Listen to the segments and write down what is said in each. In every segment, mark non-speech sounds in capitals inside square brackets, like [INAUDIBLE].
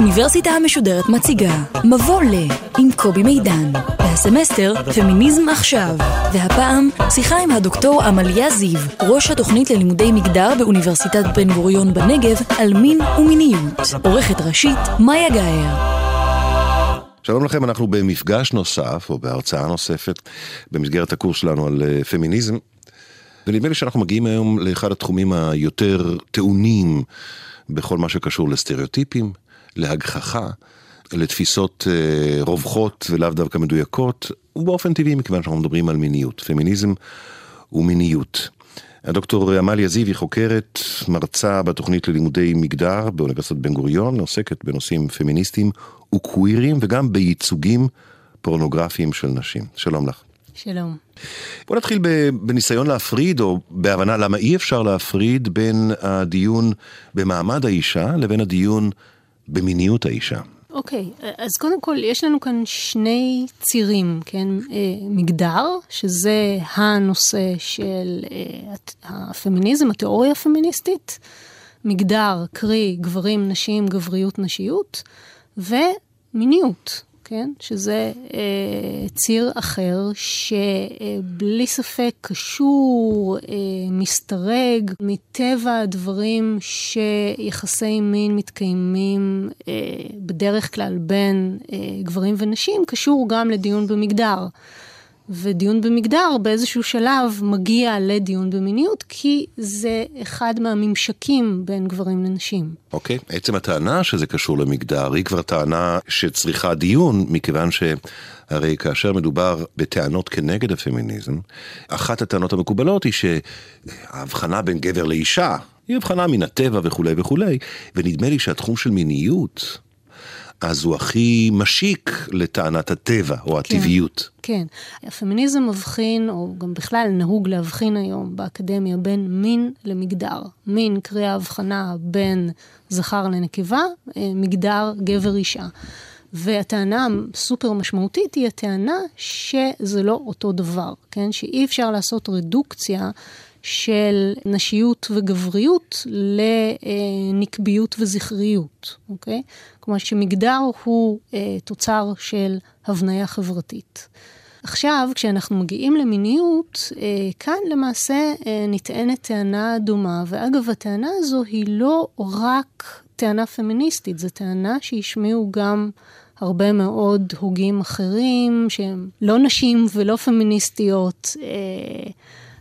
האוניברסיטה המשודרת מציגה מבוא ל עם קובי מידן והסמסטר פמיניזם עכשיו. והפעם שיחה עם הדוקטור עמליה זיו ראש התוכנית ללימודי מגדר באוניברסיטת בן גוריון בנגב על מין ומיניות. עורכת ראשית מאיה גאייר. שלום לכם, אנחנו במפגש נוסף, או בהרצאה נוספת, במסגרת הקורס שלנו על uh, פמיניזם. ונדמה לי שאנחנו מגיעים היום לאחד התחומים היותר טעונים בכל מה שקשור לסטריאוטיפים, להגחכה, לתפיסות uh, רווחות ולאו דווקא מדויקות, ובאופן טבעי מכיוון שאנחנו מדברים על מיניות, פמיניזם ומיניות. הדוקטור עמליה זיו היא חוקרת, מרצה בתוכנית ללימודי מגדר באוניברסיטת בן גוריון, עוסקת בנושאים פמיניסטיים וקווירים וגם בייצוגים פורנוגרפיים של נשים. שלום לך. שלום. בוא נתחיל בניסיון להפריד, או בהבנה למה אי אפשר להפריד בין הדיון במעמד האישה לבין הדיון במיניות האישה. אוקיי, okay, אז קודם כל יש לנו כאן שני צירים, כן? אה, מגדר, שזה הנושא של אה, הפמיניזם, התיאוריה הפמיניסטית. מגדר, קרי גברים, נשים, גבריות, נשיות. ומיניות, כן? שזה אה, ציר אחר שבלי ספק קשור, אה, מסתרג מטבע הדברים שיחסי מין מתקיימים אה, בדרך כלל בין אה, גברים ונשים, קשור גם לדיון במגדר. ודיון במגדר באיזשהו שלב מגיע לדיון במיניות, כי זה אחד מהממשקים בין גברים לנשים. אוקיי, okay. עצם הטענה שזה קשור למגדר היא כבר טענה שצריכה דיון, מכיוון שהרי כאשר מדובר בטענות כנגד הפמיניזם, אחת הטענות המקובלות היא שההבחנה בין גבר לאישה היא הבחנה מן הטבע וכולי וכולי, ונדמה לי שהתחום של מיניות אז הוא הכי משיק לטענת הטבע או הטבעיות. כן, כן. הפמיניזם מבחין, או גם בכלל נהוג להבחין היום באקדמיה בין מין למגדר. מין קרי ההבחנה בין זכר לנקבה, אה, מגדר גבר אישה. והטענה הסופר משמעותית היא הטענה שזה לא אותו דבר, כן? שאי אפשר לעשות רדוקציה של נשיות וגבריות לנקביות וזכריות, אוקיי? כלומר שמגדר הוא אה, תוצר של הבניה חברתית. עכשיו, כשאנחנו מגיעים למיניות, אה, כאן למעשה אה, נטענת טענה דומה, ואגב, הטענה הזו היא לא רק טענה פמיניסטית, זו טענה שהשמיעו גם הרבה מאוד הוגים אחרים, שהם לא נשים ולא פמיניסטיות. אה,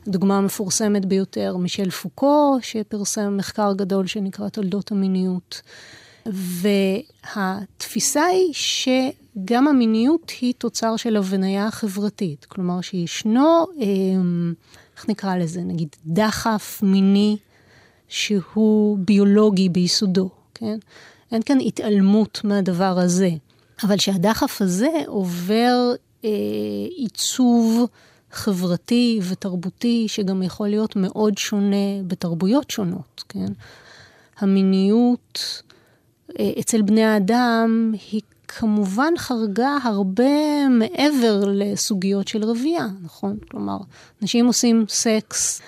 הדוגמה המפורסמת ביותר, מישל פוקו, שפרסם מחקר גדול שנקרא תולדות המיניות. והתפיסה היא שגם המיניות היא תוצר של הבניה חברתית. כלומר שישנו, אמ, איך נקרא לזה, נגיד דחף מיני שהוא ביולוגי ביסודו, כן? אין כאן התעלמות מהדבר הזה. אבל שהדחף הזה עובר אה, עיצוב חברתי ותרבותי, שגם יכול להיות מאוד שונה בתרבויות שונות, כן? המיניות אה, אצל בני האדם היא כמובן חרגה הרבה מעבר לסוגיות של רבייה, נכון? כלומר, אנשים עושים סקס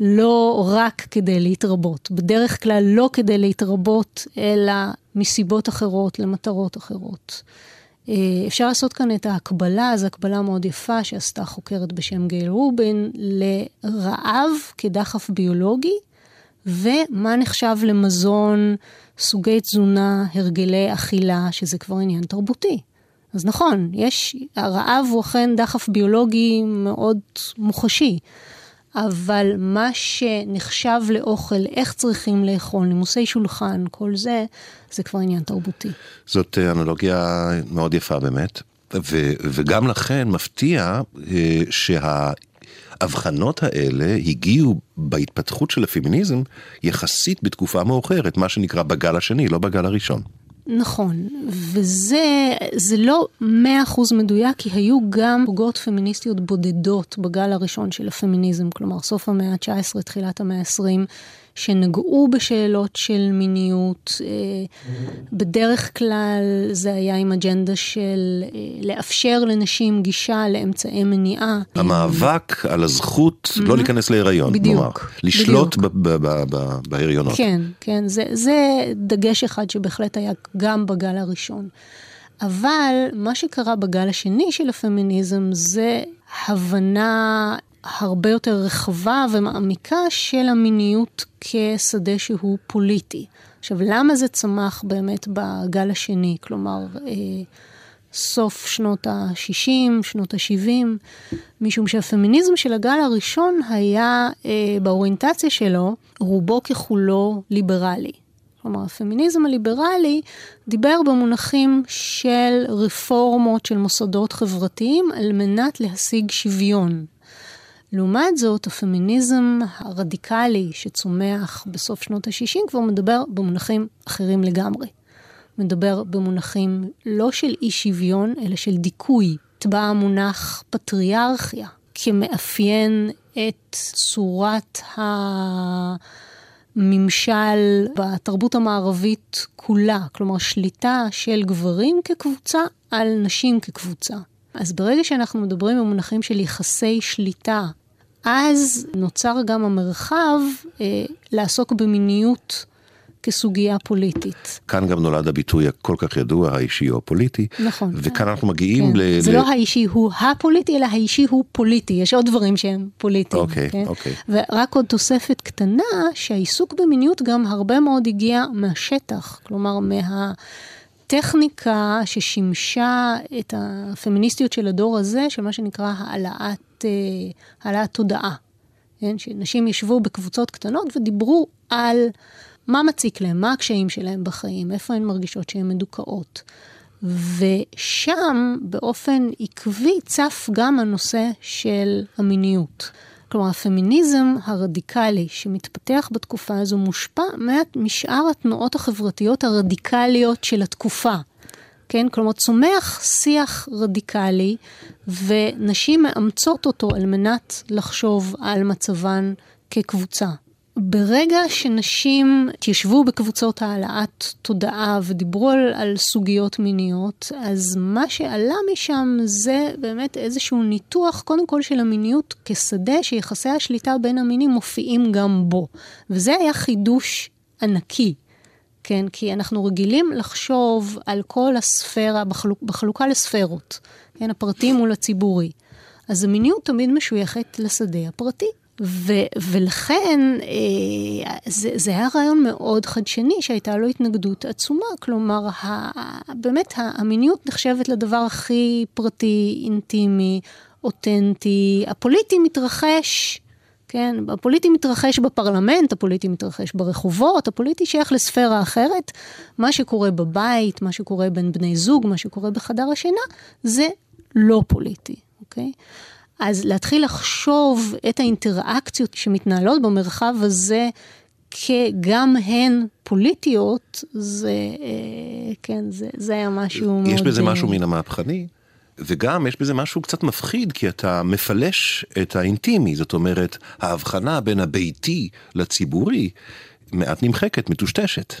לא רק כדי להתרבות, בדרך כלל לא כדי להתרבות, אלא מסיבות אחרות, למטרות אחרות. אה, אפשר לעשות כאן את ההקבלה, זו הקבלה מאוד יפה שעשתה חוקרת בשם גייל רובין, לרעב כדחף ביולוגי, ומה נחשב למזון, סוגי תזונה, הרגלי אכילה, שזה כבר עניין תרבותי. אז נכון, יש, הרעב הוא אכן דחף ביולוגי מאוד מוחשי. אבל מה שנחשב לאוכל, איך צריכים לאכול, נימוסי שולחן, כל זה, זה כבר עניין תרבותי. זאת אה, אנלוגיה מאוד יפה באמת, ו- וגם לכן מפתיע אה, שההבחנות האלה הגיעו בהתפתחות של הפמיניזם יחסית בתקופה מאוחרת, מה שנקרא בגל השני, לא בגל הראשון. נכון, וזה זה לא מאה אחוז מדויק, כי היו גם פוגות פמיניסטיות בודדות בגל הראשון של הפמיניזם, כלומר סוף המאה ה-19, תחילת המאה ה-20, שנגעו בשאלות של מיניות. בדרך כלל זה היה עם אג'נדה של לאפשר לנשים גישה לאמצעי מניעה. המאבק על הזכות לא להיכנס להיריון, בדיוק. כלומר, לשלוט בהריונות. כן, כן, זה, זה דגש אחד שבהחלט היה גם בגל הראשון. אבל מה שקרה בגל השני של הפמיניזם זה הבנה הרבה יותר רחבה ומעמיקה של המיניות כשדה שהוא פוליטי. עכשיו, למה זה צמח באמת בגל השני? כלומר, אה, סוף שנות ה-60, שנות ה-70, משום שהפמיניזם של הגל הראשון היה, אה, באוריינטציה שלו, רובו ככולו ליברלי. כלומר, הפמיניזם הליברלי דיבר במונחים של רפורמות של מוסדות חברתיים על מנת להשיג שוויון. לעומת זאת, הפמיניזם הרדיקלי שצומח בסוף שנות ה-60 כבר מדבר במונחים אחרים לגמרי. מדבר במונחים לא של אי שוויון, אלא של דיכוי. טבע המונח פטריארכיה כמאפיין את צורת הממשל בתרבות המערבית כולה, כלומר שליטה של גברים כקבוצה על נשים כקבוצה. אז ברגע שאנחנו מדברים במונחים של יחסי שליטה, אז נוצר גם המרחב אה, לעסוק במיניות כסוגיה פוליטית. כאן גם נולד הביטוי הכל כך ידוע, האישי או הפוליטי. נכון. וכאן אנחנו מגיעים כן. ל... זה ל... לא האישי הוא הפוליטי, אלא האישי הוא פוליטי. יש עוד דברים שהם פוליטיים. אוקיי, כן? אוקיי. ורק עוד תוספת קטנה, שהעיסוק במיניות גם הרבה מאוד הגיע מהשטח. כלומר, מה... טכניקה ששימשה את הפמיניסטיות של הדור הזה, של מה שנקרא העלאת, אה, העלאת תודעה. כן? שנשים ישבו בקבוצות קטנות ודיברו על מה מציק להם, מה הקשיים שלהם בחיים, איפה הן מרגישות שהן מדוכאות. ושם באופן עקבי צף גם הנושא של המיניות. כלומר, הפמיניזם הרדיקלי שמתפתח בתקופה הזו מושפע משאר התנועות החברתיות הרדיקליות של התקופה. כן? כלומר, צומח שיח רדיקלי, ונשים מאמצות אותו על מנת לחשוב על מצבן כקבוצה. ברגע שנשים התיישבו בקבוצות העלאת תודעה ודיברו על, על סוגיות מיניות, אז מה שעלה משם זה באמת איזשהו ניתוח, קודם כל של המיניות כשדה שיחסי השליטה בין המינים מופיעים גם בו. וזה היה חידוש ענקי. כן, כי אנחנו רגילים לחשוב על כל הספירה, בחלוק, בחלוקה לספירות, כן, הפרטי מול הציבורי. אז המיניות תמיד משויכת לשדה הפרטי. ו, ולכן אה, זה, זה היה רעיון מאוד חדשני שהייתה לו התנגדות עצומה. כלומר, ה, באמת המיניות נחשבת לדבר הכי פרטי, אינטימי, אותנטי. הפוליטי מתרחש, כן, הפוליטי מתרחש בפרלמנט, הפוליטי מתרחש ברחובות, הפוליטי שייך לספירה אחרת. מה שקורה בבית, מה שקורה בין בני זוג, מה שקורה בחדר השינה, זה לא פוליטי, אוקיי? אז להתחיל לחשוב את האינטראקציות שמתנהלות במרחב הזה כגם הן פוליטיות, זה, אה, כן, זה, זה היה משהו יש מאוד... יש בזה אה, משהו מן המהפכני, וגם יש בזה משהו קצת מפחיד, כי אתה מפלש את האינטימי, זאת אומרת, ההבחנה בין הביתי לציבורי מעט נמחקת, מטושטשת.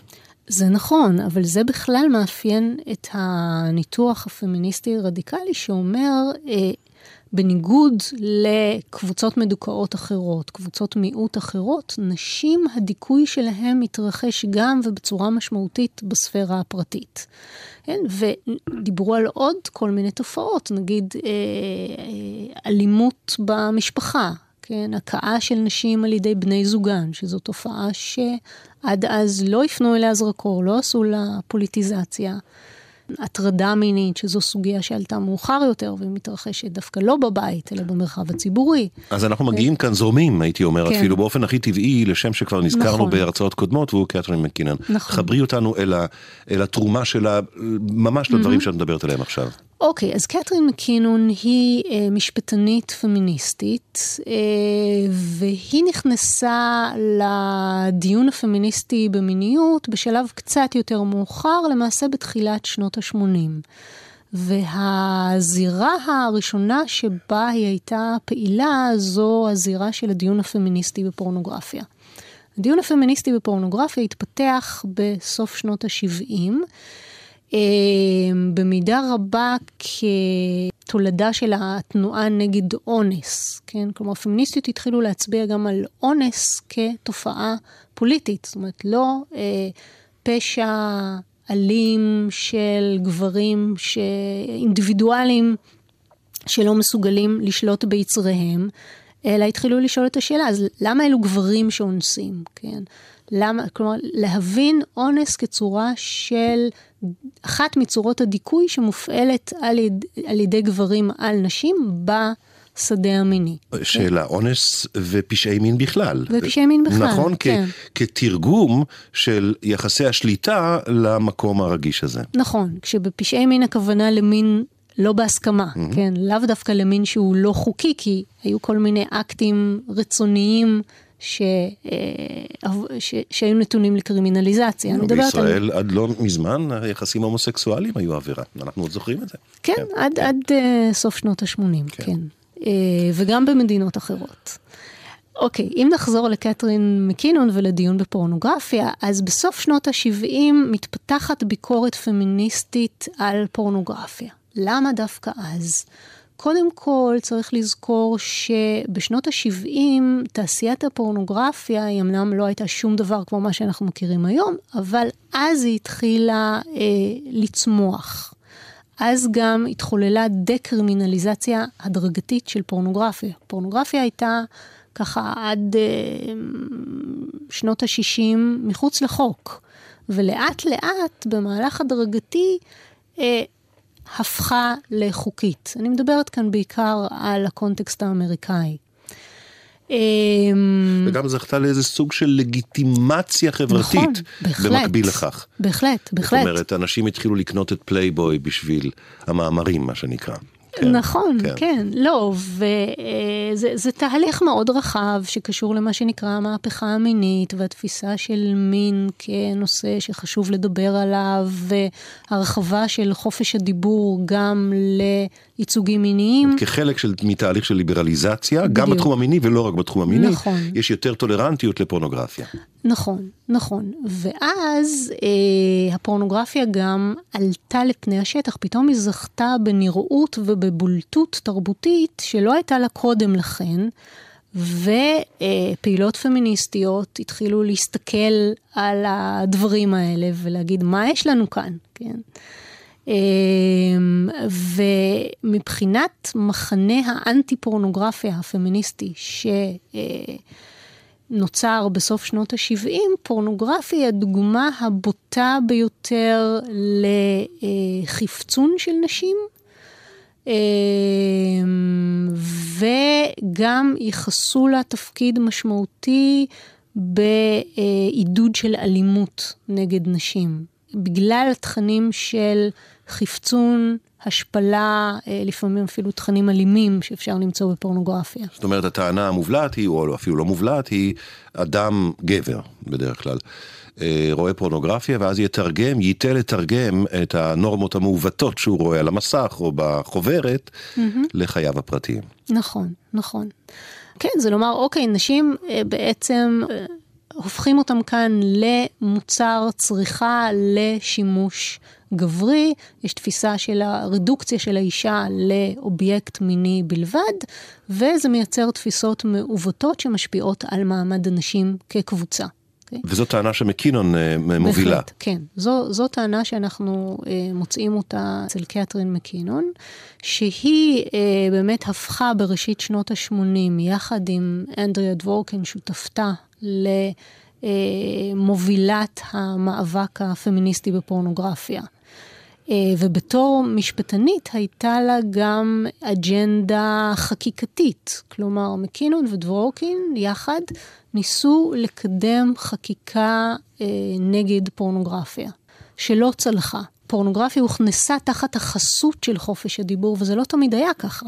זה נכון, אבל זה בכלל מאפיין את הניתוח הפמיניסטי הרדיקלי שאומר, אה, בניגוד לקבוצות מדוכאות אחרות, קבוצות מיעוט אחרות, נשים, הדיכוי שלהם מתרחש גם ובצורה משמעותית בספירה הפרטית. כן? ודיברו על עוד כל מיני תופעות, נגיד אה, אה, אלימות במשפחה, כן, הכאה של נשים על ידי בני זוגן, שזו תופעה שעד אז לא הפנו אליה זרקור, לא עשו לה פוליטיזציה. הטרדה מינית, שזו סוגיה שעלתה מאוחר יותר ומתרחשת דווקא לא בבית, אלא במרחב הציבורי. אז אנחנו מגיעים כאן זורמים, הייתי אומר, כן. אפילו באופן הכי טבעי, לשם שכבר נזכרנו נכון. בהרצאות קודמות, והוא קתרין מקינן. נכון. חברי אותנו אל, ה, אל התרומה שלה, ממש לדברים שאת מדברת עליהם עכשיו. אוקיי, אז קתרין מקינון היא אה, משפטנית פמיניסטית, אה, והיא נכנסה לדיון הפמיניסטי במיניות בשלב קצת יותר מאוחר, למעשה בתחילת שנות ה-80. והזירה הראשונה שבה היא הייתה פעילה זו הזירה של הדיון הפמיניסטי בפורנוגרפיה. הדיון הפמיניסטי בפורנוגרפיה התפתח בסוף שנות ה-70, אה, במידה רבה כתולדה של התנועה נגד אונס, כן? כלומר, פמיניסטיות התחילו להצביע גם על אונס כתופעה פוליטית, זאת אומרת, לא אה, פשע אלים של גברים אינדיבידואלים שלא מסוגלים לשלוט ביצריהם, אלא התחילו לשאול את השאלה, אז למה אלו גברים שאונסים, כן? למה, כלומר, להבין אונס כצורה של אחת מצורות הדיכוי שמופעלת על, יד, על ידי גברים על נשים בשדה המיני. שאלה, כן? אונס ופשעי מין בכלל. ופשעי מין בכלל, נכון, כן. כ- כתרגום של יחסי השליטה למקום הרגיש הזה. נכון, כשבפשעי מין הכוונה למין לא בהסכמה, mm-hmm. כן? לאו דווקא למין שהוא לא חוקי, כי היו כל מיני אקטים רצוניים ש... אה, ש... שהיו נתונים לקרימינליזציה. אני מדברת בישראל על... עד לא מזמן היחסים ההומוסקסואליים היו עבירה, אנחנו עוד זוכרים את זה. כן, כן. עד, כן. עד uh, סוף שנות ה-80, כן. כן. Uh, וגם במדינות אחרות. אוקיי, אם נחזור לקתרין מקינון ולדיון בפורנוגרפיה, אז בסוף שנות ה-70 מתפתחת ביקורת פמיניסטית על פורנוגרפיה. למה דווקא אז? קודם כל צריך לזכור שבשנות ה-70 תעשיית הפורנוגרפיה היא אמנם לא הייתה שום דבר כמו מה שאנחנו מכירים היום, אבל אז היא התחילה אה, לצמוח. אז גם התחוללה דקרימינליזציה הדרגתית של פורנוגרפיה. פורנוגרפיה הייתה ככה עד אה, שנות ה-60 מחוץ לחוק, ולאט לאט במהלך הדרגתי אה, הפכה לחוקית. אני מדברת כאן בעיקר על הקונטקסט האמריקאי. אמ, וגם זכתה לאיזה סוג של לגיטימציה חברתית נכון, בהחלט, במקביל לכך. בהחלט, בהחלט. זאת אומרת, אנשים התחילו לקנות את פלייבוי בשביל המאמרים, מה שנקרא. כן, נכון, כן. כן. לא, וזה תהליך מאוד רחב שקשור למה שנקרא המהפכה המינית והתפיסה של מין כנושא שחשוב לדבר עליו, והרחבה של חופש הדיבור גם לייצוגים מיניים. כחלק של, מתהליך של ליברליזציה, בדיוק. גם בתחום המיני ולא רק בתחום המיני, נכון. יש יותר טולרנטיות לפורנוגרפיה. נכון, נכון. ואז אה, הפורנוגרפיה גם עלתה לפני השטח, פתאום היא זכתה בנראות ובבולטות תרבותית שלא הייתה לה קודם לכן. ופעילות פמיניסטיות התחילו להסתכל על הדברים האלה ולהגיד מה יש לנו כאן, כן? אה, ומבחינת מחנה האנטי פורנוגרפיה הפמיניסטי, ש... אה, בסוף שנות ה-70, פורנוגרפיה היא הדוגמה הבוטה ביותר לחפצון של נשים, אמ, וגם ייחסו לה תפקיד משמעותי בעידוד של אלימות נגד נשים. בגלל תכנים של חפצון, השפלה, אה, לפעמים אפילו תכנים אלימים שאפשר למצוא בפורנוגרפיה. זאת אומרת, הטענה המובלעת היא, או אפילו לא מובלעת, היא אדם גבר בדרך כלל. אה, רואה פורנוגרפיה ואז יתרגם, ייתה לתרגם את הנורמות המעוותות שהוא רואה על המסך או בחוברת mm-hmm. לחייו הפרטיים. נכון, נכון. כן, זה לומר, אוקיי, נשים אה, בעצם הופכים אותם כאן למוצר צריכה לשימוש גברי, יש תפיסה של הרדוקציה של האישה לאובייקט מיני בלבד, וזה מייצר תפיסות מעוותות שמשפיעות על מעמד הנשים כקבוצה. Okay. וזו טענה שמקינון uh, מובילה. בהחלט, כן. זו, זו טענה שאנחנו uh, מוצאים אותה אצל קתרין מקינון, שהיא uh, באמת הפכה בראשית שנות ה-80, יחד עם אנדריה דבורקן, שותפתה למובילת המאבק הפמיניסטי בפורנוגרפיה. אה, ובתור משפטנית הייתה לה גם אג'נדה חקיקתית. כלומר, מקינון ודבורקין יחד ניסו לקדם חקיקה אה, נגד פורנוגרפיה, שלא צלחה. פורנוגרפיה הוכנסה תחת החסות של חופש הדיבור, וזה לא תמיד היה ככה.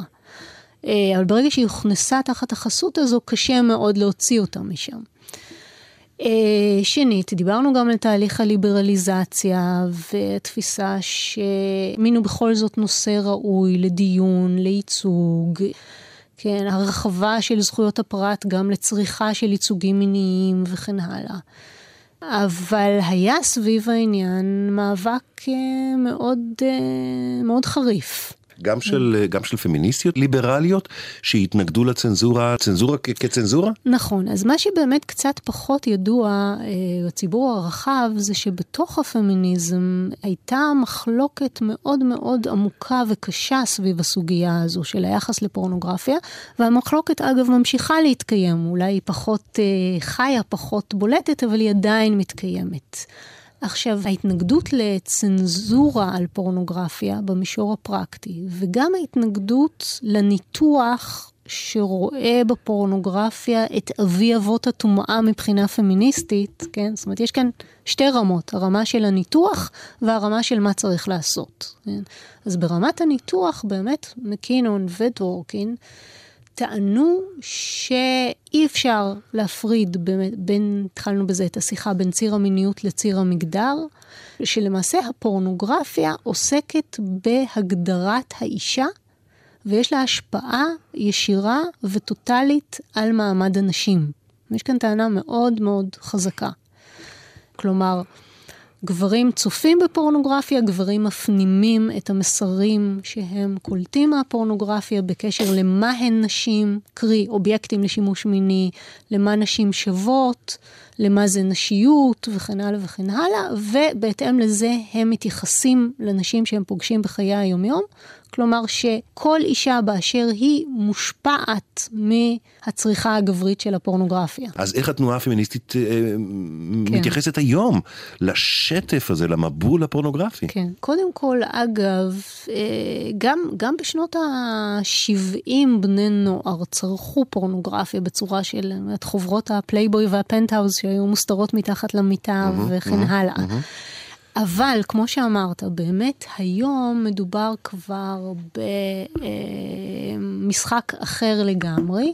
אה, אבל ברגע שהיא הוכנסה תחת החסות הזו, קשה מאוד להוציא אותה משם. אה, שנית, דיברנו גם על תהליך הליברליזציה והתפיסה שמין הוא בכל זאת נושא ראוי לדיון, לייצוג. כן, הרחבה של זכויות הפרט גם לצריכה של ייצוגים מיניים וכן הלאה. אבל היה סביב העניין מאבק אה, מאוד, אה, מאוד חריף. גם של, גם של פמיניסטיות ליברליות שהתנגדו לצנזורה, צנזורה כ- כצנזורה? נכון, אז מה שבאמת קצת פחות ידוע אה, לציבור הרחב זה שבתוך הפמיניזם הייתה מחלוקת מאוד מאוד עמוקה וקשה סביב הסוגיה הזו של היחס לפורנוגרפיה, והמחלוקת אגב ממשיכה להתקיים, אולי היא פחות אה, חיה, פחות בולטת, אבל היא עדיין מתקיימת. עכשיו, ההתנגדות לצנזורה על פורנוגרפיה במישור הפרקטי, וגם ההתנגדות לניתוח שרואה בפורנוגרפיה את אבי אבות הטומאה מבחינה פמיניסטית, כן? זאת אומרת, יש כאן שתי רמות, הרמה של הניתוח והרמה של מה צריך לעשות. כן? אז ברמת הניתוח, באמת, מקינון ודוורקין, טענו שאי אפשר להפריד בין, התחלנו בזה את השיחה בין ציר המיניות לציר המגדר, שלמעשה הפורנוגרפיה עוסקת בהגדרת האישה, ויש לה השפעה ישירה וטוטאלית על מעמד הנשים. יש כאן טענה מאוד מאוד חזקה. כלומר, גברים צופים בפורנוגרפיה, גברים מפנימים את המסרים שהם קולטים מהפורנוגרפיה בקשר למה הן נשים, קרי אובייקטים לשימוש מיני, למה נשים שוות, למה זה נשיות וכן הלאה וכן הלאה, ובהתאם לזה הם מתייחסים לנשים שהם פוגשים בחיי היומיום, כלומר שכל אישה באשר היא מושפעת מהצריכה הגברית של הפורנוגרפיה. אז איך התנועה הפמיניסטית אה, כן. מתייחסת היום לשטף הזה, למבול הפורנוגרפי? כן, קודם כל, אגב, אה, גם, גם בשנות ה-70 בני נוער צרכו פורנוגרפיה בצורה של את חוברות הפלייבוי והפנטהאוז שהיו מוסתרות מתחת למיטה mm-hmm, וכן mm-hmm, הלאה. Mm-hmm. אבל כמו שאמרת, באמת היום מדובר כבר במשחק אחר לגמרי,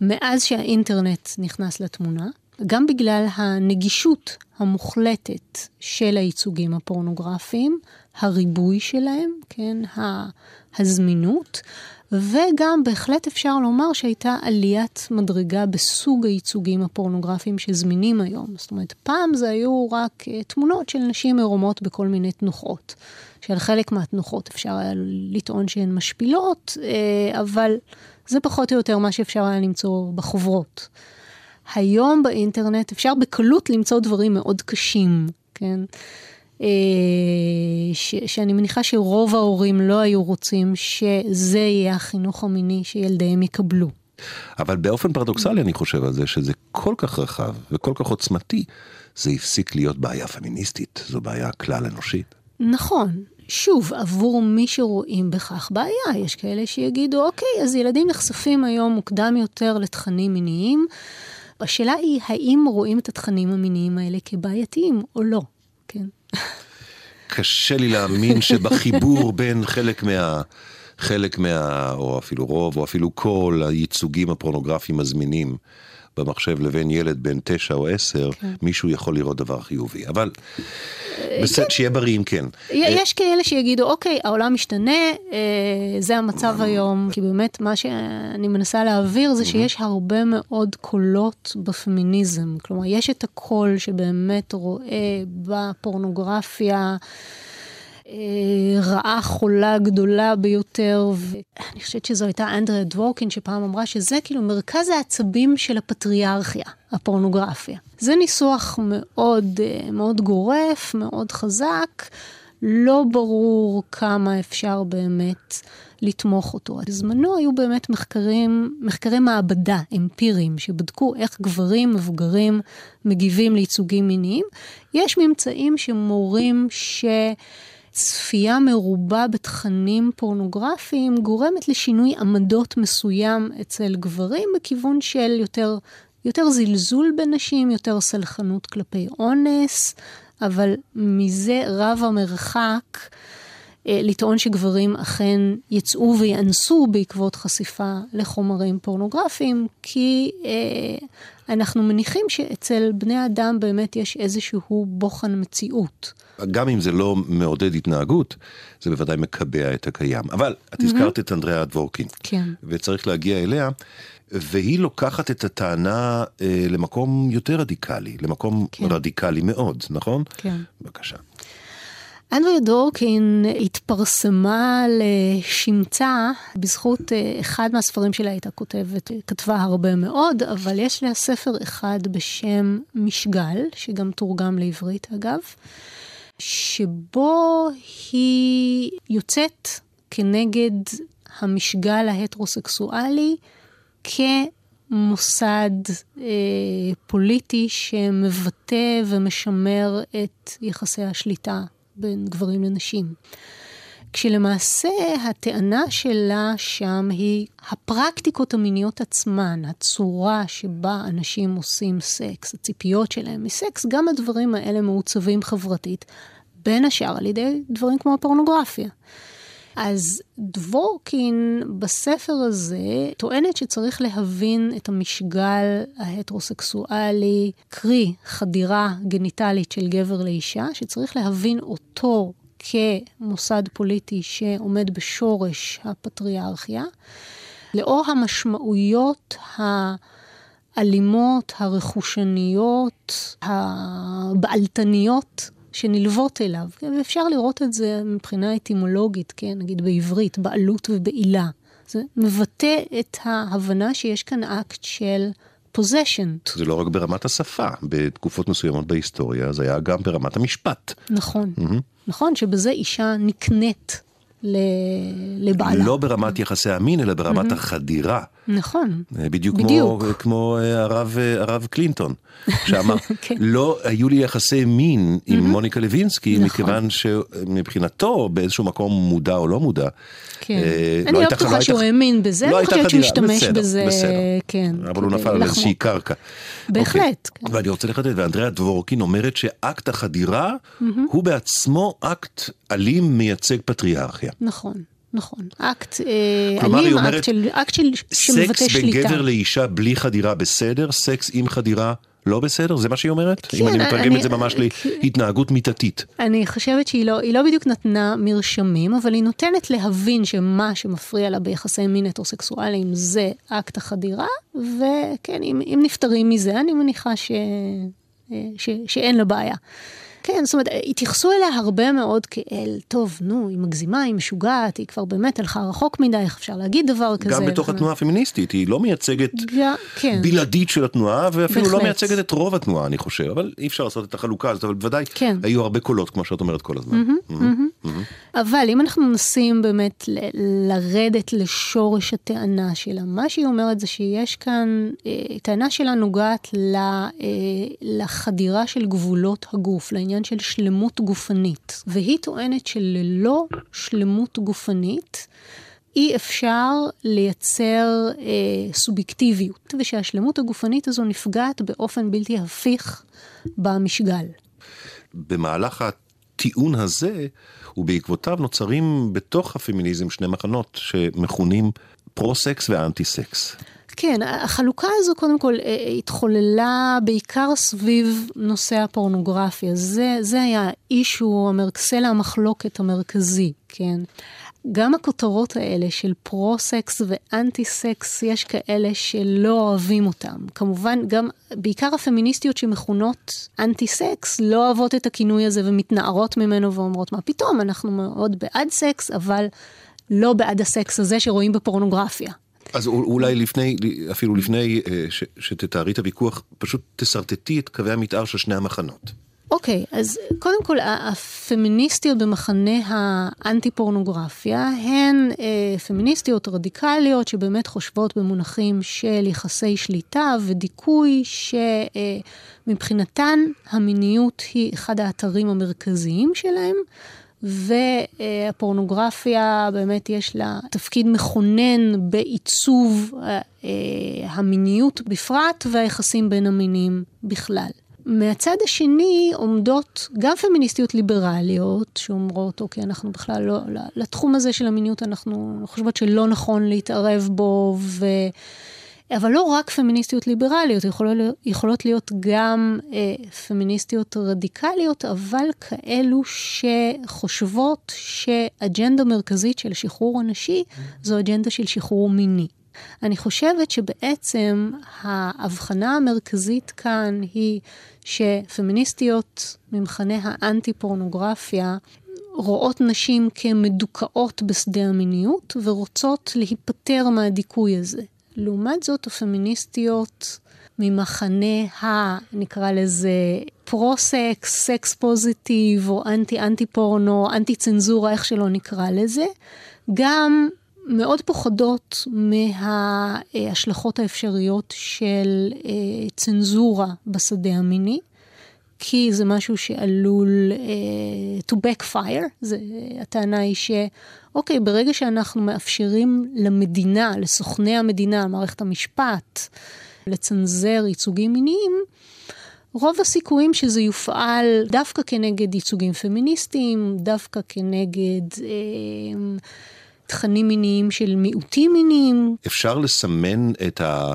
מאז שהאינטרנט נכנס לתמונה, גם בגלל הנגישות המוחלטת של הייצוגים הפורנוגרפיים, הריבוי שלהם, כן, הזמינות, וגם בהחלט אפשר לומר שהייתה עליית מדרגה בסוג הייצוגים הפורנוגרפיים שזמינים היום. זאת אומרת, פעם זה היו רק uh, תמונות של נשים עירומות בכל מיני תנוחות. שעל חלק מהתנוחות אפשר היה לטעון שהן משפילות, uh, אבל זה פחות או יותר מה שאפשר היה למצוא בחוברות. היום באינטרנט אפשר בקלות למצוא דברים מאוד קשים, כן? אה, ש, שאני מניחה שרוב ההורים לא היו רוצים שזה יהיה החינוך המיני שילדיהם יקבלו. אבל באופן פרדוקסלי אני חושב על זה שזה כל כך רחב וכל כך עוצמתי, זה הפסיק להיות בעיה פמיניסטית, זו בעיה כלל אנושית. נכון. שוב, עבור מי שרואים בכך בעיה, יש כאלה שיגידו, אוקיי, אז ילדים נחשפים היום מוקדם יותר לתכנים מיניים. השאלה היא, האם רואים את התכנים המיניים האלה כבעייתיים או לא, כן? קשה לי להאמין שבחיבור בין חלק מה... חלק מה... או אפילו רוב, או אפילו כל הייצוגים הפורנוגרפיים הזמינים במחשב לבין ילד בן תשע או עשר, כן. מישהו יכול לראות דבר חיובי. אבל אה, בסדר, כן. שיהיה בריא אם כן. יש כאלה שיגידו, אוקיי, העולם משתנה, אה, זה המצב היום, כי באמת מה שאני מנסה להעביר זה שיש הרבה מאוד קולות בפמיניזם. כלומר, יש את הקול שבאמת רואה בפורנוגרפיה. אה, רעה חולה גדולה ביותר, ואני חושבת שזו הייתה אנדריה דוורקין שפעם אמרה שזה כאילו מרכז העצבים של הפטריארכיה, הפורנוגרפיה. זה ניסוח מאוד, אה, מאוד גורף, מאוד חזק, לא ברור כמה אפשר באמת לתמוך אותו. בזמנו היו באמת מחקרים, מחקרי מעבדה אמפיריים שבדקו איך גברים מבוגרים מגיבים לייצוגים מיניים. יש ממצאים שמורים ש... צפייה מרובה בתכנים פורנוגרפיים גורמת לשינוי עמדות מסוים אצל גברים בכיוון של יותר, יותר זלזול בנשים, יותר סלחנות כלפי אונס, אבל מזה רב המרחק לטעון שגברים אכן יצאו ויאנסו בעקבות חשיפה לחומרים פורנוגרפיים, כי אה, אנחנו מניחים שאצל בני אדם באמת יש איזשהו בוחן מציאות. גם אם זה לא מעודד התנהגות, זה בוודאי מקבע את הקיים. אבל את הזכרת mm-hmm. את אנדריאה דבורקין. כן. וצריך להגיע אליה. והיא לוקחת את הטענה אה, למקום יותר רדיקלי, למקום כן. רדיקלי מאוד, נכון? כן. בבקשה. אנדריה דורקין התפרסמה לשמצה בזכות אה, אחד מהספרים שלה הייתה כותבת, כתבה הרבה מאוד, אבל יש לה ספר אחד בשם משגל, שגם תורגם לעברית אגב, שבו היא יוצאת כנגד המשגל ההטרוסקסואלי כמוסד אה, פוליטי שמבטא ומשמר את יחסי השליטה בין גברים לנשים. כשלמעשה הטענה שלה שם היא הפרקטיקות המיניות עצמן, הצורה שבה אנשים עושים סקס, הציפיות שלהם מסקס, גם הדברים האלה מעוצבים חברתית, בין השאר על ידי דברים כמו הפורנוגרפיה. אז דבורקין בספר הזה טוענת שצריך להבין את המשגל ההטרוסקסואלי, קרי חדירה גניטלית של גבר לאישה, שצריך להבין אותו כמוסד פוליטי שעומד בשורש הפטריארכיה, לאור המשמעויות האלימות, הרכושניות, הבעלתניות שנלוות אליו. ואפשר לראות את זה מבחינה אטימולוגית, כן, נגיד בעברית, בעלות ובעילה. זה מבטא את ההבנה שיש כאן אקט של פוזיישן. זה לא רק ברמת השפה, בתקופות מסוימות בהיסטוריה זה היה גם ברמת המשפט. נכון, mm-hmm. נכון שבזה אישה נקנית לבעלה. לא ברמת יחסי המין, אלא ברמת mm-hmm. החדירה. נכון, אה, בדיוק. בדיוק. כמו, כמו אה, הרב, אה, הרב קלינטון, שאמר, [LAUGHS] כן. לא היו לי יחסי מין עם mm-hmm. מוניקה לוינסקי, נכון. מכיוון שמבחינתו, באיזשהו מקום מודע או לא מודע, כן. אה, אני לא, לא בטוחה שהוא האמין בזה, לא אני חושבת שהוא השתמש בזה, בסדר. כן. אבל הוא נפל על איזושהי קרקע. בהחלט. אוקיי. ואני רוצה לחדד, ואנדריאה דבורקין אומרת שאקט החדירה הוא בעצמו אקט אלים מייצג פטריארכיה. נכון. נכון, אקט אה, אלים, אקט, של, אקט של, שמבטא שליטה. סקס בגבר לאישה בלי חדירה בסדר, סקס עם חדירה לא בסדר? זה מה שהיא אומרת? כן, אם אני מתרגם את זה ממש להתנהגות מיתתית. אני חושבת שהיא לא, לא בדיוק נתנה מרשמים, אבל היא נותנת להבין שמה שמפריע לה ביחסי מין הטרוסקסואליים זה אקט החדירה, וכן, אם, אם נפטרים מזה, אני מניחה ש, אה, ש, שאין לה בעיה. כן, זאת אומרת, התייחסו אליה הרבה מאוד כאל, טוב, נו, היא מגזימה, היא משוגעת, היא כבר באמת הלכה רחוק מדי, איך אפשר להגיד דבר כזה? גם בתוך התנועה הפמיניסטית, היא לא מייצגת כן. בלעדית של התנועה, ואפילו לא בהחלט. לא מייצגת את רוב התנועה, אני חושב, אבל אי אפשר לעשות את החלוקה הזאת, אבל בוודאי כן. היו הרבה קולות, כמו שאת אומרת כל הזמן. Mm-hmm, mm-hmm. Mm-hmm. אבל אם אנחנו מנסים באמת ל- לרדת לשורש הטענה שלה, מה שהיא אומרת זה שיש כאן, אה, טענה שלה נוגעת ל, אה, לחדירה של גבולות הגוף, לעניין העניין של שלמות גופנית. והיא טוענת שללא שלמות גופנית, אי אפשר לייצר אה, סובייקטיביות, ושהשלמות הגופנית הזו נפגעת באופן בלתי הפיך במשגל. במהלך הטיעון הזה, ובעקבותיו נוצרים בתוך הפמיניזם שני מחנות שמכונים פרו-סקס ואנטי-סקס. כן, החלוקה הזו קודם כל אה, התחוללה בעיקר סביב נושא הפורנוגרפיה. זה, זה היה האישו, סלע המחלוקת המרכזי, כן. גם הכותרות האלה של פרו-סקס ואנטי-סקס, יש כאלה שלא אוהבים אותם. כמובן, גם, בעיקר הפמיניסטיות שמכונות אנטי-סקס, לא אוהבות את הכינוי הזה ומתנערות ממנו ואומרות, מה פתאום, אנחנו מאוד בעד סקס, אבל לא בעד הסקס הזה שרואים בפורנוגרפיה. אז אולי לפני, אפילו לפני אה, שתתארי את הוויכוח, פשוט תשרטטי את קווי המתאר של שני המחנות. אוקיי, okay, אז קודם כל, הפמיניסטיות במחנה האנטי-פורנוגרפיה הן אה, פמיניסטיות רדיקליות שבאמת חושבות במונחים של יחסי שליטה ודיכוי, שמבחינתן אה, המיניות היא אחד האתרים המרכזיים שלהם. והפורנוגרפיה באמת יש לה תפקיד מכונן בעיצוב אה, המיניות בפרט והיחסים בין המינים בכלל. מהצד השני עומדות גם פמיניסטיות ליברליות, שאומרות, אוקיי, אנחנו בכלל לא, לתחום הזה של המיניות אנחנו חושבות שלא נכון להתערב בו, ו... אבל לא רק פמיניסטיות ליברליות, יכולות, יכולות להיות גם אה, פמיניסטיות רדיקליות, אבל כאלו שחושבות שאג'נדה מרכזית של שחרור הנשי זו אג'נדה של שחרור מיני. אני חושבת שבעצם ההבחנה המרכזית כאן היא שפמיניסטיות ממחנה האנטי-פורנוגרפיה רואות נשים כמדוכאות בשדה המיניות ורוצות להיפטר מהדיכוי הזה. לעומת זאת, הפמיניסטיות ממחנה ה... נקרא לזה פרו-סקס, sex positive, או אנטי-אנטי פורנו, אנטי צנזורה, איך שלא נקרא לזה, גם מאוד פוחדות מההשלכות האפשריות של אה, צנזורה בשדה המיני. כי זה משהו שעלול uh, to backfire, זה, הטענה היא שאוקיי, ברגע שאנחנו מאפשרים למדינה, לסוכני המדינה, מערכת המשפט, לצנזר ייצוגים מיניים, רוב הסיכויים שזה יופעל דווקא כנגד ייצוגים פמיניסטיים, דווקא כנגד אה, תכנים מיניים של מיעוטים מיניים. אפשר לסמן את ה...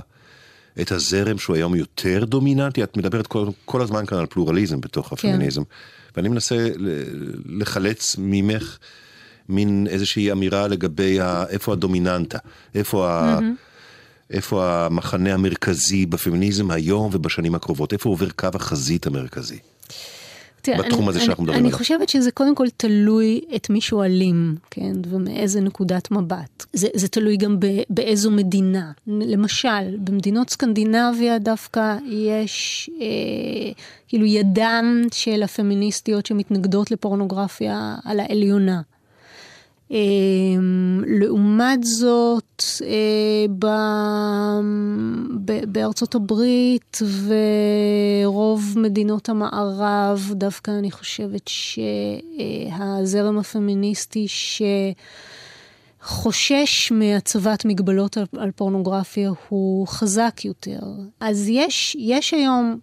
את הזרם שהוא היום יותר דומיננטי? את מדברת כל, כל הזמן כאן על פלורליזם בתוך כן. הפמיניזם, כן. ואני מנסה לחלץ ממך מין איזושהי אמירה לגבי ה, איפה הדומיננטה, איפה, ה, איפה המחנה המרכזי בפמיניזם היום ובשנים הקרובות, איפה עובר קו החזית המרכזי. תראה, בתחום הזה שאנחנו מדברים עליו. אני חושבת שזה קודם כל תלוי את מי שואלים, כן, ומאיזה נקודת מבט. זה, זה תלוי גם ב, באיזו מדינה. למשל, במדינות סקנדינביה דווקא יש, אה, כאילו ידן של הפמיניסטיות שמתנגדות לפורנוגרפיה על העליונה. אמ, לעומת זאת, אה, בארצות הברית ורוב מדינות המערב, דווקא אני חושבת שהזרם הפמיניסטי שחושש מהצבת מגבלות על, על פורנוגרפיה הוא חזק יותר. אז יש, יש היום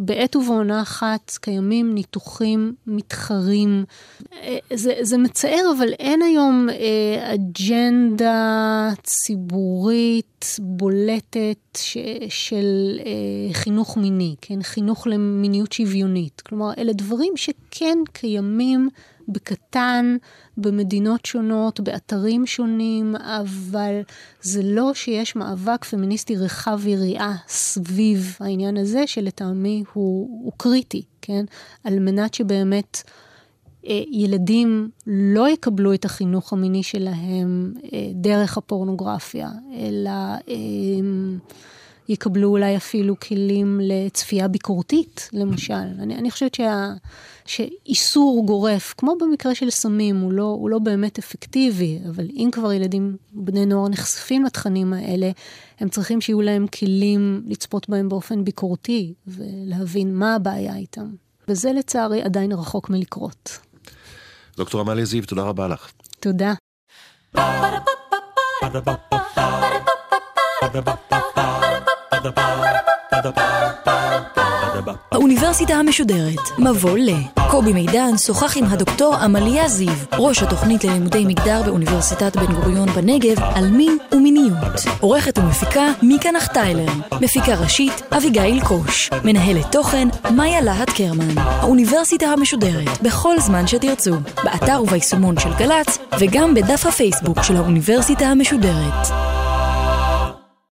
בעת ובעונה אחת קיימים ניתוחים מתחרים. אה, זה, זה מצער, אבל אין היום אה, אג'נדה ציבורית בולטת ש, של חינוך מיני, כן? חינוך למיניות שוויונית. כלומר, אלה דברים שכן קיימים בקטן, במדינות שונות, באתרים שונים, אבל זה לא שיש מאבק פמיניסטי רחב יריעה סביב העניין הזה, שלטעמי הוא, הוא קריטי, כן? על מנת שבאמת אה, ילדים לא יקבלו את החינוך המיני שלהם אה, דרך הפורנוגרפיה, אלא... יקבלו אולי אפילו כלים לצפייה ביקורתית, למשל. אני, אני חושבת שה, שאיסור גורף, כמו במקרה של סמים, הוא לא, הוא לא באמת אפקטיבי, אבל אם כבר ילדים, בני נוער נחשפים לתכנים האלה, הם צריכים שיהיו להם כלים לצפות בהם באופן ביקורתי, ולהבין מה הבעיה איתם. וזה לצערי עדיין רחוק מלקרות. דוקטור עמליה זיו, תודה רבה לך. תודה. Ba-da-ba-ba-ba האוניברסיטה המשודרת, מבוא ל. קובי מידן שוחח עם הדוקטור עמליה זיו, ראש התוכנית ללימודי מגדר באוניברסיטת בן גוריון בנגב, על מין ומיניות. עורכת ומפיקה מיקה נחטיילר. מפיקה ראשית אביגיל קוש. מנהלת תוכן מאיה להט קרמן. האוניברסיטה המשודרת, בכל זמן שתרצו. באתר וביישומון של גל"צ, וגם בדף הפייסבוק של האוניברסיטה המשודרת.